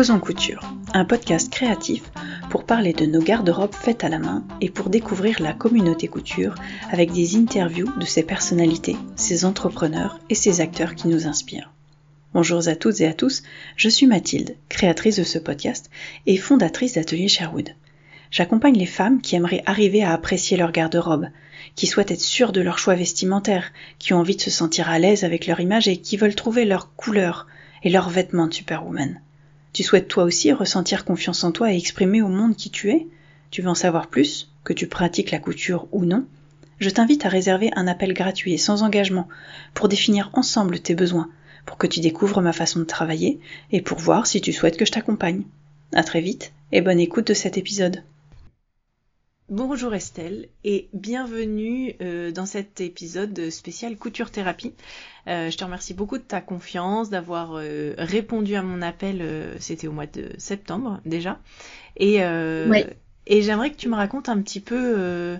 Causons Couture, un podcast créatif pour parler de nos garde-robes faites à la main et pour découvrir la communauté couture avec des interviews de ses personnalités, ses entrepreneurs et ses acteurs qui nous inspirent. Bonjour à toutes et à tous, je suis Mathilde, créatrice de ce podcast et fondatrice d'Atelier Sherwood. J'accompagne les femmes qui aimeraient arriver à apprécier leur garde-robe, qui souhaitent être sûres de leur choix vestimentaire, qui ont envie de se sentir à l'aise avec leur image et qui veulent trouver leur couleur et leurs vêtements de superwoman. Tu souhaites toi aussi ressentir confiance en toi et exprimer au monde qui tu es? Tu veux en savoir plus? Que tu pratiques la couture ou non? Je t'invite à réserver un appel gratuit et sans engagement pour définir ensemble tes besoins, pour que tu découvres ma façon de travailler et pour voir si tu souhaites que je t'accompagne. À très vite et bonne écoute de cet épisode. Bonjour Estelle et bienvenue euh, dans cet épisode spécial couture thérapie. Euh, je te remercie beaucoup de ta confiance, d'avoir euh, répondu à mon appel, c'était au mois de septembre déjà. Et, et j'aimerais que tu me racontes un petit peu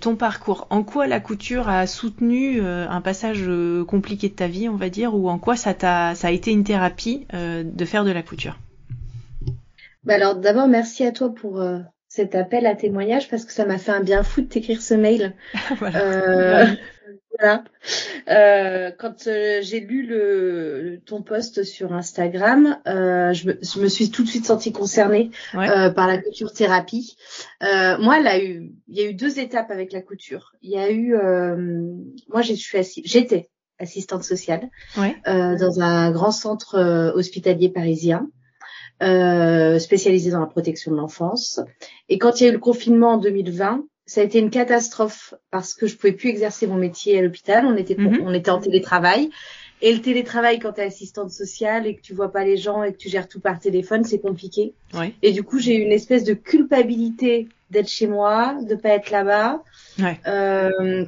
ton parcours. En quoi la couture a soutenu un passage compliqué de ta vie, on va dire, ou en quoi ça, t'a, ça a été une thérapie de faire de la couture? Bah alors d'abord merci à toi pour cet appel à témoignage parce que ça m'a fait un bien fou de t'écrire ce mail. voilà. Euh, voilà. Euh, quand euh, j'ai lu le, ton post sur Instagram, euh, je, me, je, me, suis tout de suite sentie concernée euh, par la couture thérapie. Euh, moi, là, il y a eu deux étapes avec la couture. Il y a eu, moi, je suis assis, j'étais assistante sociale dans un grand centre hospitalier parisien euh, spécialisée dans la protection de l'enfance. Et quand il y a eu le confinement en 2020, ça a été une catastrophe parce que je pouvais plus exercer mon métier à l'hôpital. On était, mhm. on était en télétravail. Et le télétravail, quand tu es assistante sociale et que tu vois pas les gens et que tu gères tout par téléphone, c'est compliqué. Ouais. Et du coup, j'ai eu une espèce de culpabilité d'être chez moi, de pas être là-bas. Ouais. Euh,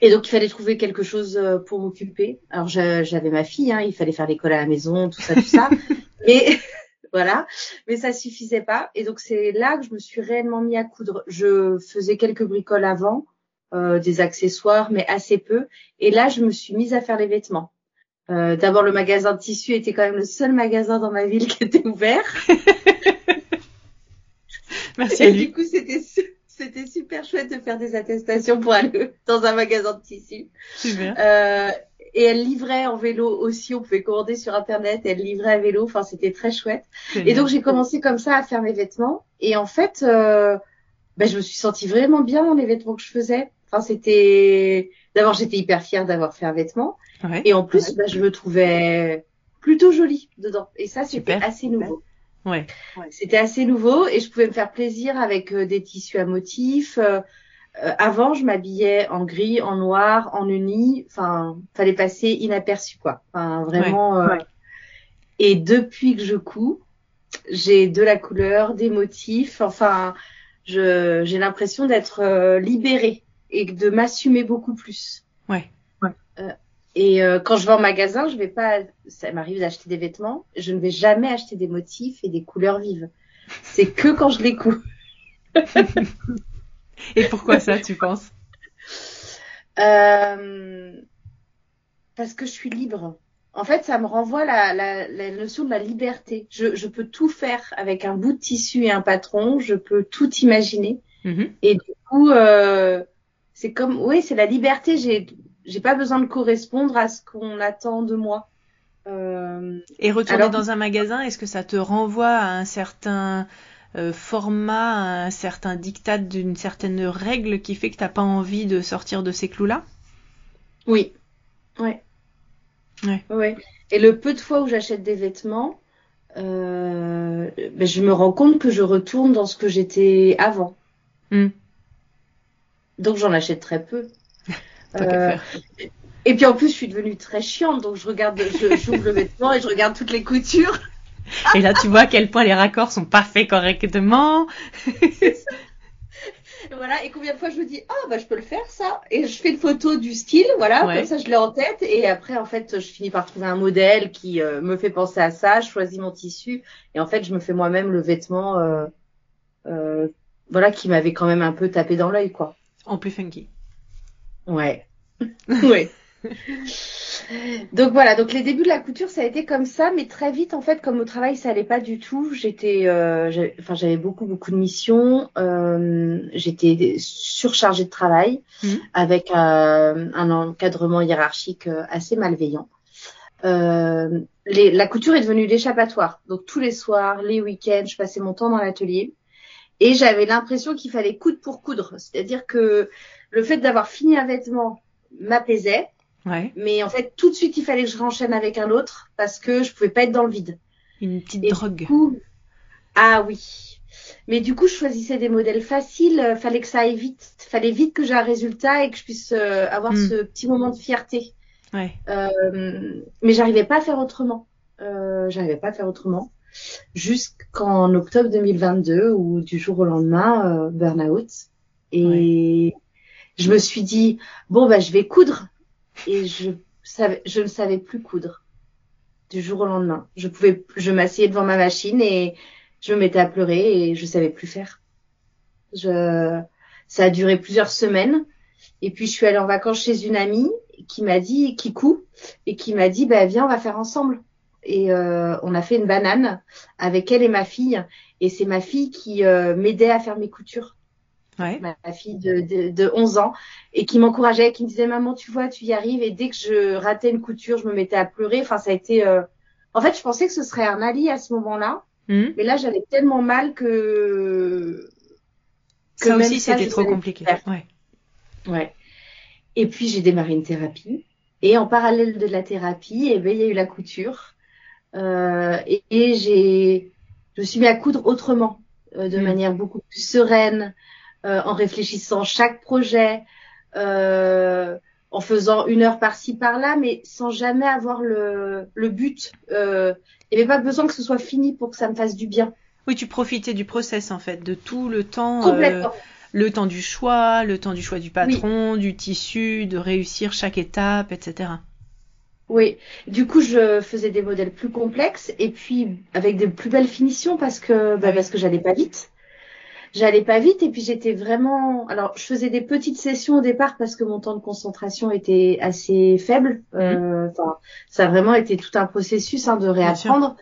et donc, il fallait trouver quelque chose euh, pour m'occuper. Alors, j'avais ma fille, hein, il fallait faire l'école à la maison, tout ça, tout ça. Mais voilà. Mais ça suffisait pas. Et donc c'est là que je me suis réellement mis à coudre. Je faisais quelques bricoles avant, euh, des accessoires, mais assez peu. Et là, je me suis mise à faire les vêtements. Euh, D'abord, le magasin de tissus était quand même le seul magasin dans ma ville qui était ouvert. Merci. Et du coup, c'était c'était super chouette de faire des attestations pour aller dans un magasin de tissus. Super. Euh, et elle livrait en vélo aussi. On pouvait commander sur internet. Elle livrait à vélo. Enfin, c'était très chouette. Et donc j'ai commencé comme ça à faire mes vêtements. Et en fait, euh, ben, je me suis sentie vraiment bien dans les vêtements que je faisais. Enfin, c'était d'abord j'étais hyper fière d'avoir fait un vêtement. Et en plus, ben, je me trouvais plutôt jolie dedans. Et ça, c'était assez nouveau. Ouais. C'était assez nouveau et je pouvais me faire plaisir avec euh, des tissus à motifs. Euh, euh, avant, je m'habillais en gris, en noir, en uni. Enfin, fallait passer inaperçu, quoi. Enfin, vraiment. Euh, et depuis que je couds, j'ai de la couleur, des motifs. Enfin, j'ai l'impression d'être euh, libérée et de m'assumer beaucoup plus. Ouais. et quand je vais en magasin, je vais pas. Ça m'arrive d'acheter des vêtements. Je ne vais jamais acheter des motifs et des couleurs vives. C'est que quand je les couds. Et pourquoi ça, tu penses euh, Parce que je suis libre. En fait, ça me renvoie la, la, la notion de la liberté. Je, je, peux tout faire avec un bout de tissu et un patron. Je peux tout imaginer. Mm-hmm. Et du coup, euh, c'est comme, oui, c'est la liberté. J'ai, j'ai pas besoin de correspondre à ce qu'on attend de moi. Euh, et retourner dans un magasin, est-ce que ça te renvoie à un certain euh, format, un certain diktat d'une certaine règle qui fait que t'as pas envie de sortir de ces clous-là? Oui. Ouais. Ouais. ouais. Et le peu de fois où j'achète des vêtements, euh, ben je me rends compte que je retourne dans ce que j'étais avant. Hmm. Donc j'en achète très peu. euh, et puis en plus, je suis devenue très chiante, donc je regarde, je j'ouvre le vêtement et je regarde toutes les coutures. Et là, tu vois à quel point les raccords sont pas faits correctement. voilà, et combien de fois je me dis, ah, bah, je peux le faire, ça. Et je fais une photo du style, voilà, comme ça, je l'ai en tête. Et après, en fait, je finis par trouver un modèle qui euh, me fait penser à ça. Je choisis mon tissu. Et en fait, je me fais moi-même le vêtement, euh, euh, voilà, qui m'avait quand même un peu tapé dans l'œil, quoi. En plus funky. Ouais. ouais. Donc voilà, donc les débuts de la couture, ça a été comme ça, mais très vite, en fait, comme au travail, ça allait pas du tout. J'étais, euh, enfin, j'avais beaucoup, beaucoup de missions. Euh, j'étais surchargée de travail mmh. avec euh, un encadrement hiérarchique assez malveillant. Euh, les, la couture est devenue l'échappatoire. Donc tous les soirs, les week-ends, je passais mon temps dans l'atelier et j'avais l'impression qu'il fallait coudre pour coudre. C'est-à-dire que le fait d'avoir fini un vêtement m'apaisait mais en fait, tout de suite, il fallait que je renchaîne avec un autre parce que je pouvais pas être dans le vide. Une petite drogue. Ah oui. Mais du coup, je choisissais des modèles faciles. Euh, fallait que ça aille vite. Fallait vite que j'ai un résultat et que je puisse euh, avoir hmm. ce petit moment de fierté. Ouais. Euh, mais j'arrivais pas à faire autrement. Euh, j'arrivais pas à faire autrement. Jusqu'en octobre 2022, où du jour au lendemain, burn-out. Et je me suis dit, bon, bah, je vais coudre et je savais, je ne savais plus coudre du jour au lendemain. Je pouvais, je m'asseyais devant ma machine et je me mettais à pleurer et je savais plus faire. Je, ça a duré plusieurs semaines et puis je suis allée en vacances chez une amie qui m'a dit, qui coud et qui m'a dit, bah viens, on va faire ensemble. Et euh, on a fait une banane avec elle et ma fille. Et c'est ma fille qui euh, m'aidait à faire mes coutures ma fille de, de, 11 ans, et qui m'encourageait, qui me disait maman, tu vois, tu y arrives. Et dès que je ratais une couture, je me mettais à pleurer. Enfin, ça a été. Euh, en fait, je pensais que ce serait un ali à ce moment-là, hmm. mais là, j'avais tellement mal que. ça aussi, c'était trop compliqué. Ouais. Ouais. Et puis j'ai démarré une thérapie. Et en parallèle de la thérapie, eh ben, il y a eu la couture. Euh, et, j'ai, je me suis mis à coudre autrement, euh, de hmm. manière beaucoup plus sereine, euh, en réfléchissant chaque projet, euh, en faisant une heure par-ci par-là, mais sans jamais avoir le, le but. Euh, il n'y avait pas besoin que ce soit fini pour que ça me fasse du bien. Oui, tu profitais du process en fait, de tout le temps. Le temps du choix, le temps du choix du patron, du tissu, de réussir chaque étape, etc. Oui, du coup je faisais des modèles plus complexes et puis avec de plus belles finitions parce que bah, parce que j'allais pas vite j'allais pas vite et puis j'étais vraiment alors je faisais des petites sessions au départ parce que mon temps de concentration était assez faible. Mmh. euh, ça a vraiment été tout un processus hein, de réapprendre.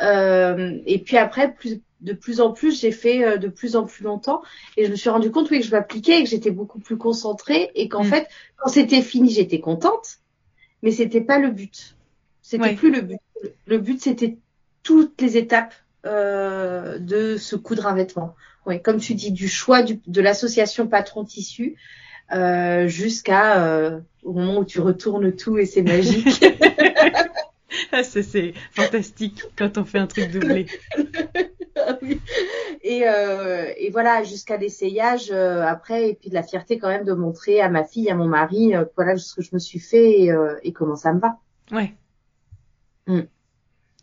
Euh, et puis après plus de plus en plus j'ai fait euh, de plus en plus longtemps et je me suis rendu compte oui que je m'appliquais et que j'étais beaucoup plus concentrée et qu'en mmh. fait quand c'était fini j'étais contente mais c'était pas le but. C'était plus le but. Le but c'était toutes les étapes euh, de se coudre un vêtement oui, comme tu dis, du choix de l'association patron tissu euh, jusqu'à euh, au moment où tu retournes tout et c'est magique. ah, c'est fantastique quand on fait un truc doublé. Ah. Et, euh, et voilà, jusqu'à l'essayage euh, après, et puis de la fierté quand même de montrer à ma fille, à mon mari, euh, voilà ce que je me suis fait et, et comment ça me va. Ouais. Mm.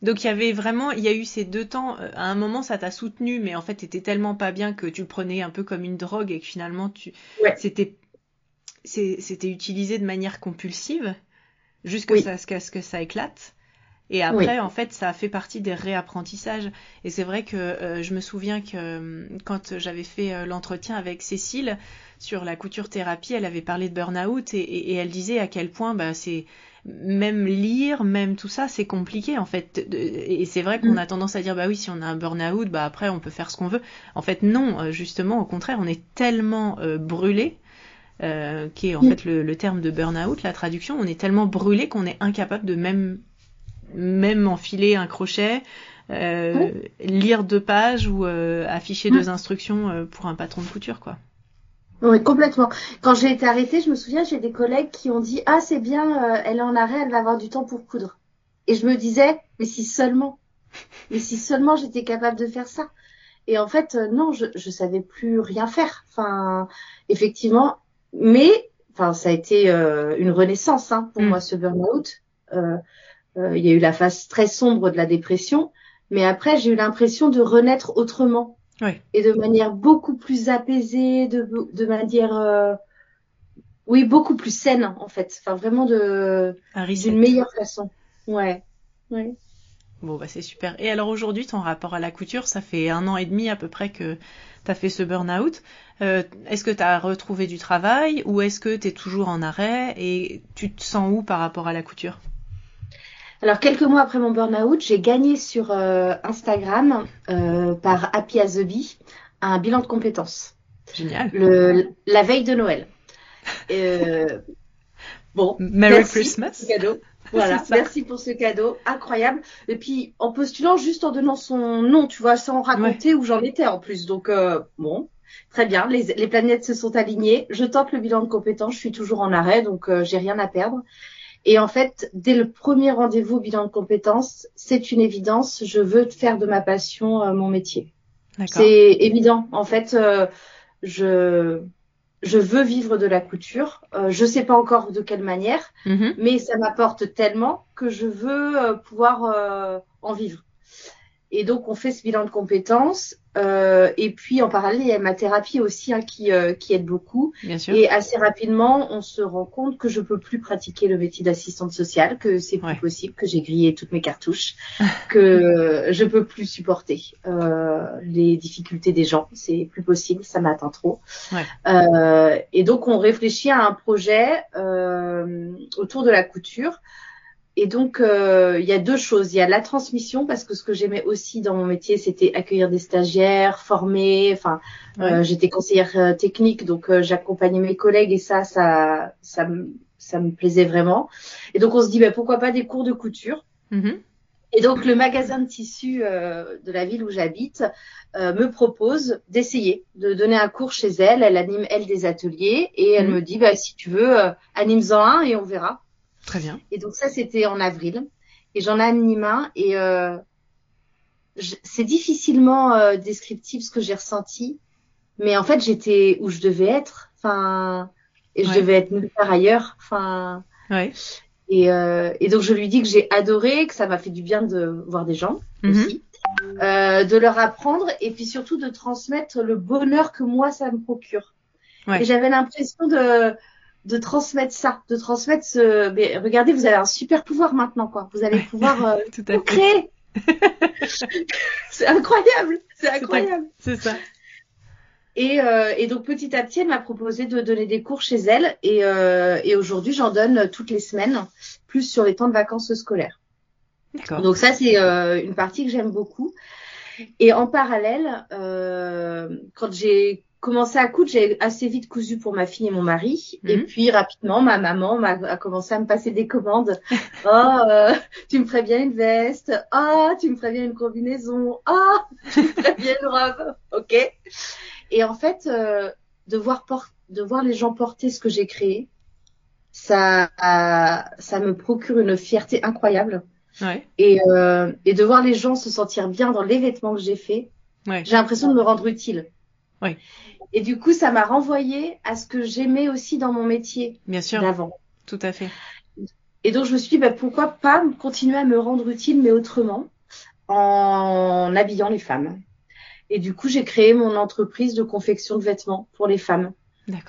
Donc il y avait vraiment, il y a eu ces deux temps. Euh, à un moment, ça t'a soutenu, mais en fait, t'étais tellement pas bien que tu le prenais un peu comme une drogue et que finalement, tu, c'était, c'était utilisé de manière compulsive jusqu'à ce, que, ce que ça éclate. Et après, en fait, ça a fait partie des réapprentissages. Et c'est vrai que euh, je me souviens que euh, quand j'avais fait l'entretien avec Cécile sur la couture thérapie, elle avait parlé de burn-out et, et, elle disait à quel point bah, c'est même lire, même tout ça, c'est compliqué en fait. Et c'est vrai qu'on mm. a tendance à dire bah oui, si on a un burn-out, bah après on peut faire ce qu'on veut. En fait, non, euh, justement, au contraire, on est tellement euh, brûlé, euh, qui est en mm. fait le, terme de burn-out, la traduction, on est tellement brûlé qu'on est incapable de même même enfiler un crochet, euh, lire deux pages ou afficher mm. deux instructions pour un patron de couture, quoi. Oui, complètement. Quand j'ai été arrêtée, je me souviens, j'ai des collègues qui ont dit ah c'est bien, euh, elle est en arrêt, elle va avoir du temps pour coudre. Et je me disais mais si seulement, mais si seulement j'étais capable de faire ça. Et en fait euh, non, je je savais plus rien faire. Enfin effectivement, mais enfin ça a été euh, une renaissance hein, pour mm. moi ce burn-out. il y a eu la phase très sombre de la dépression, mais après j'ai eu l'impression de renaître autrement et de manière beaucoup plus apaisée, de, de manière, euh, oui, beaucoup plus saine en fait. Enfin, vraiment de d'une meilleure façon. Ouais, ouais. Bon bah c'est super. Et alors aujourd'hui, ton rapport à la couture, ça fait un an et demi à peu près que tu as fait ce burn-out. Euh, est-ce que tu as retrouvé du travail ou est-ce que tu es toujours en arrêt et tu te sens où par rapport à la couture? Alors quelques mois après mon burn-out, j'ai gagné sur euh, Instagram euh, par Happy as the Bee un bilan de compétences. Génial. Le, la veille de Noël. Euh, bon. Merry Christmas. cadeau. Voilà, merci pour ce cadeau, incroyable. Et puis en postulant juste en donnant son nom, tu vois, sans raconter où j'en étais en plus. Donc euh, bon, très bien, les, les, planètes se sont alignées. Je tente le bilan de compétences, je suis toujours en arrêt, donc euh, j'ai rien à perdre. Et en fait, dès le premier rendez-vous bilan de compétences, c'est une évidence. Je veux faire de ma passion euh, mon métier. C'est évident. En fait, je je veux vivre de la couture. Euh, je sais pas encore de quelle manière, mm-hmm. mais ça m'apporte tellement que je veux euh, pouvoir euh, en vivre. Et donc on fait ce bilan de compétences. Euh, et puis en parallèle, il y a ma thérapie aussi hein, qui, euh, qui aide beaucoup. Bien sûr. Et assez rapidement, on se rend compte que je peux plus pratiquer le métier d'assistante sociale, que c'est plus possible, que j'ai grillé toutes mes cartouches, que je peux plus supporter euh, les difficultés des gens. C'est plus possible, ça m'atteint trop. Ouais. Euh, et donc on réfléchit à un projet autour de la couture et donc, euh, il y a deux choses. Il y a la transmission, parce que ce que j'aimais aussi dans mon métier, c'était accueillir des stagiaires, former. Enfin, euh, j'étais conseillère euh, technique, donc j'accompagnais mes collègues et ça, ça, ça, me, ça me plaisait vraiment. Et donc, on se dit, bah, pourquoi pas des cours de couture mm-hmm. Et donc, le magasin de tissus de la ville où j'habite me propose d'essayer de donner un cours chez elle. Elle anime, elle, des ateliers et elle mm-hmm. me dit, bah, si tu veux, anime-en un et on verra. Très bien. Et donc ça, c'était en avril. Et j'en ai animé un. Et euh, c'est difficilement euh, descriptif ce que j'ai ressenti. Mais en fait, j'étais où je devais être. Enfin, et je devais être nulle part ailleurs. Enfin. Ouais. Et, euh, et donc je lui dis que j'ai adoré, que ça m'a fait du bien de voir des gens mhm. aussi, euh, de leur apprendre et puis surtout de transmettre le bonheur que moi ça me procure. Ouais. Et j'avais l'impression de de transmettre ça, de transmettre ce. Mais regardez, vous avez un super pouvoir maintenant, quoi. Vous allez pouvoir euh, Tout à créer. c'est incroyable, c'est incroyable. C'est ça. Et, euh, et, donc petit à petit, elle m'a proposé de donner des cours chez elle, et, euh, et aujourd'hui, j'en donne toutes les semaines, plus sur les temps de vacances scolaires. D'accord. Donc ça, c'est euh, une partie que j'aime beaucoup. Et en parallèle, euh, quand j'ai commencé à coudre, j'ai assez vite cousu pour ma fille et mon mari. Et Mhm. puis rapidement, ma maman m'a a commencé à me passer des commandes. oh, euh, tu me ferais bien une veste. Oh, tu me ferais bien une combinaison. Oh, tu me ferais bien une robe. Ok. Et en fait, euh, de voir de voir les gens porter ce que j'ai créé, ça, ça me procure une fierté incroyable. Ouais. Et, euh, et de voir les gens se sentir bien dans les vêtements que j'ai faits, Ouais. j'ai l'impression de me rendre utile. Oui. Et du coup, ça m'a renvoyé à ce que j'aimais aussi dans mon métier Bien sûr. d'avant. Tout à fait. Et donc, je me suis dit, bah, pourquoi pas continuer à me rendre utile, mais autrement, en habillant les femmes. Et du coup, j'ai créé mon entreprise de confection de vêtements pour les femmes.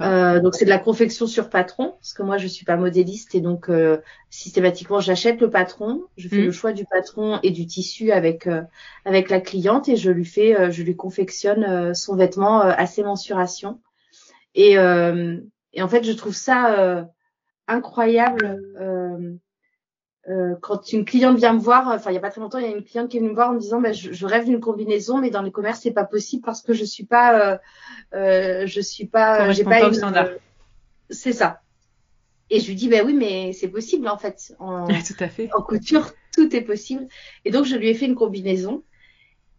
Euh, donc c'est de la confection sur patron, parce que moi je suis pas modéliste et donc euh, systématiquement j'achète le patron, je fais Mhm. le choix du patron et du tissu avec euh, avec la cliente et je lui fais, euh, je lui confectionne euh, son vêtement euh, à ses mensurations. Et euh, et en fait je trouve ça euh, incroyable. Euh, quand une cliente vient me voir, enfin il y a pas très longtemps, il y a une cliente qui est venue me voir en me disant bah, je, je rêve d'une combinaison, mais dans les commerces c'est pas possible parce que je suis pas, euh, euh, je suis pas, euh, j'ai pas une- standard. c'est ça. Et je lui dis bah oui mais c'est possible en fait. En, tout à fait. en couture tout est possible. Et donc je lui ai fait une combinaison.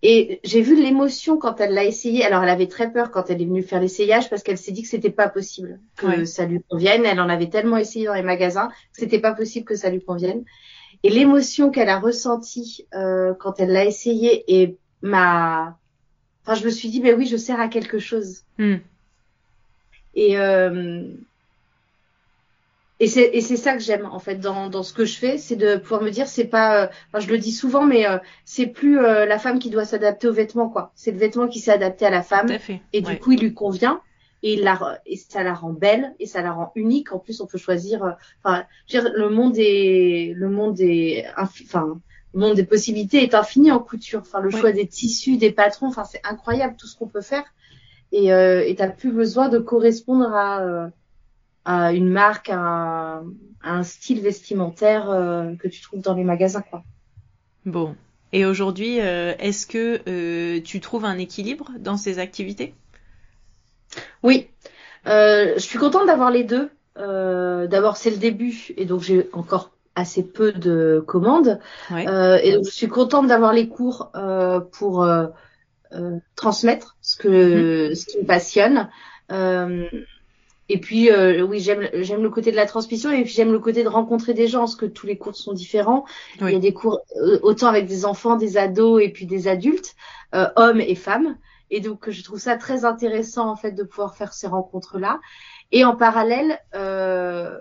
Et j'ai vu l'émotion quand elle l'a essayé. Alors elle avait très peur quand elle est venue faire l'essayage parce qu'elle s'est dit que c'était pas possible que Ouais. ça lui convienne. Elle en avait tellement essayé dans les magasins que c'était pas possible que ça lui convienne. Et l'émotion qu'elle a ressentie euh, quand elle l'a essayé et m'a, enfin je me suis dit ben oui je sers à quelque chose. Hmm. Et euh, et c'est et c'est ça que j'aime en fait dans dans ce que je fais, c'est de pouvoir me dire c'est pas, euh, enfin je le dis souvent mais euh, c'est plus euh, la femme qui doit s'adapter aux vêtements quoi, c'est le vêtement qui s'est adapté à la femme Tout à fait. et du coup il lui convient et il la et ça la rend belle et ça la rend unique. En plus on peut choisir, euh, enfin je veux dire, le monde est le monde est enfin le monde des possibilités est infini en couture. Enfin le Ouais. choix des tissus, des patrons, enfin c'est incroyable tout ce qu'on peut faire. et euh, tu n'as plus besoin de correspondre à, à une marque, à un, style vestimentaire que tu trouves dans les magasins. Quoi. Bon. Et aujourd'hui, est-ce que tu trouves un équilibre dans ces activités? Oui. je suis contente d'avoir les deux. D'abord, c'est le début et donc j'ai encore assez peu de commandes. Euh, et donc, je suis contente d'avoir les cours euh, pour euh, euh transmettre ce que mhm. ce qui me passionne. Euh, et puis oui, j'aime j'aime le côté de la transmission et puis j'aime le côté de rencontrer des gens parce que tous les cours sont différents. Il y a des cours autant avec des enfants, des ados et puis des adultes, hommes et femmes. Et donc je trouve ça très intéressant en fait de pouvoir faire ces rencontres là. Et en parallèle, euh,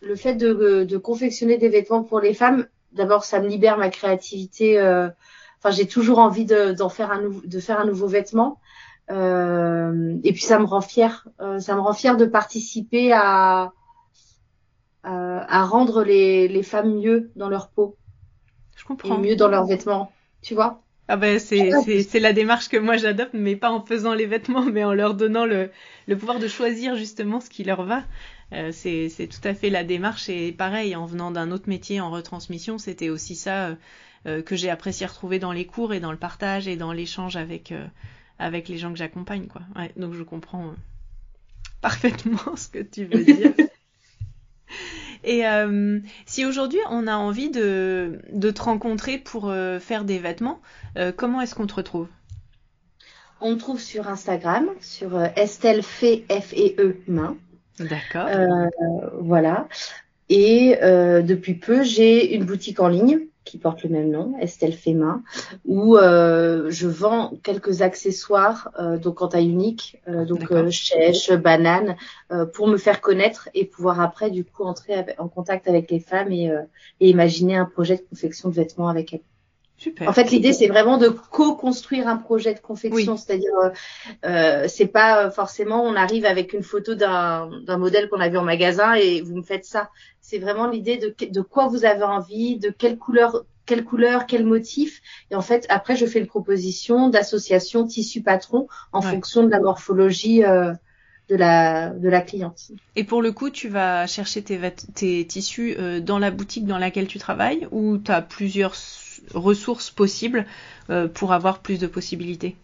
le fait de, de, confectionner des vêtements pour les femmes, d'abord, ça me libère ma créativité. Euh, enfin, j'ai toujours envie d'en faire un de faire un nouveau vêtement. Euh, et puis ça me rend fière. Euh, ça me rend fière de participer à à, rendre les, les femmes mieux dans leur peau. Je comprends. Et mieux dans leurs vêtements. Tu vois ah ben c'est c'est la démarche que moi j'adopte, mais pas en faisant les vêtements, mais en leur donnant le, le pouvoir de choisir justement ce qui leur va. Euh, c'est tout à fait la démarche et pareil, en venant d'un autre métier en retransmission, c'était aussi ça euh, euh, que j'ai apprécié retrouver dans les cours et dans le partage et dans l'échange avec, avec les gens que j'accompagne. quoi. donc je comprends parfaitement ce que tu veux dire. Et si aujourd'hui on a envie de, de te rencontrer pour faire des vêtements, comment est-ce qu'on te retrouve? On me trouve sur Instagram, sur Estelle F E E Main. D'accord. Euh, voilà. Et euh, depuis peu, j'ai une boutique en ligne qui porte le même nom, Estelle Fema, où euh, je vends quelques accessoires, euh, donc en taille unique, euh, donc euh, chèche, banane, pour me faire connaître et pouvoir après du coup entrer en contact avec les femmes et, et imaginer un projet de confection de vêtements avec elles. En fait, l'idée, c'est vraiment de co-construire un projet de confection. C'est-à-dire, euh, euh, c'est pas forcément on arrive avec une photo d'un modèle qu'on a vu en magasin et vous me faites ça. C'est vraiment l'idée de, de quoi vous avez envie, de quelle couleur, quelle couleur, quel motif. Et en fait, après, je fais une proposition d'association tissu patron en fonction de la morphologie. Euh, de la, de la cliente. Et pour le coup, tu vas chercher tes, tes tissus euh, dans la boutique dans laquelle tu travailles ou tu as plusieurs ressources possibles euh, pour avoir plus de possibilités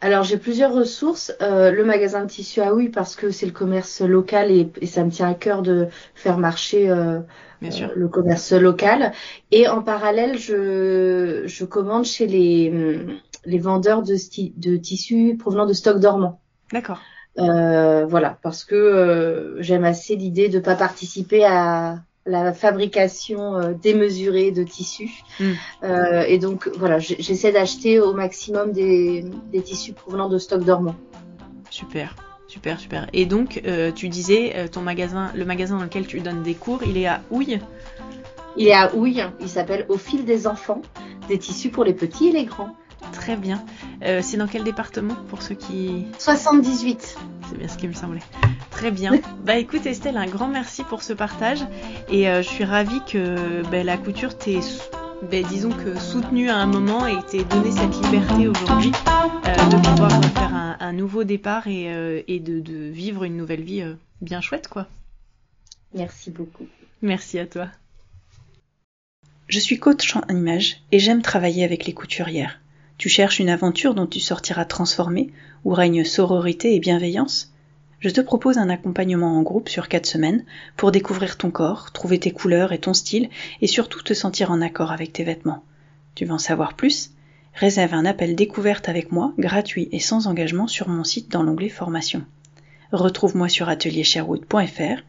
alors j'ai plusieurs ressources. Euh, le magasin de tissu ah oui parce que c'est le commerce local et, ça me tient à cœur de faire marcher euh, le commerce local. Et en parallèle, je, je commande chez les, les vendeurs de, de tissus provenant de stocks dormants. D'accord. voilà, parce que j'aime assez l'idée de pas participer à, la fabrication euh, démesurée de tissus. Mm. Euh, et donc voilà, j'essaie d'acheter au maximum des, tissus provenant de stocks dormants. Super. Super, super. Et donc, euh, tu disais, ton magasin, le magasin dans lequel tu donnes des cours, il est à Houille? Il est à Houille. Il s'appelle Au fil des enfants, des tissus pour les petits et les grands. Très bien. C'est dans quel département pour ceux qui... 78. C'est bien ce qui me semblait. Très bien. bah écoute Estelle, un grand merci pour ce partage et euh, je suis ravie que bah, la couture t'ait, bah, disons que soutenue à un moment et t'ait donné cette liberté aujourd'hui euh, de pouvoir faire un, nouveau départ et, et de, de, vivre une nouvelle vie bien chouette quoi. Merci beaucoup. Merci à toi. Je suis coach en image et j'aime travailler avec les couturières. Tu cherches une aventure dont tu sortiras transformé, où règne sororité et bienveillance? Je te propose un accompagnement en groupe sur quatre semaines pour découvrir ton corps, trouver tes couleurs et ton style, et surtout te sentir en accord avec tes vêtements. Tu veux en savoir plus? Réserve un appel découverte avec moi, gratuit et sans engagement sur mon site dans l'onglet formation. Retrouve-moi sur ateliersherwood.fr,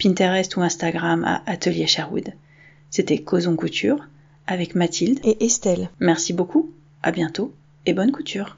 Pinterest ou Instagram à Atelier Sherwood. C'était Causons Couture avec Mathilde et Estelle. Merci beaucoup à bientôt et bonne couture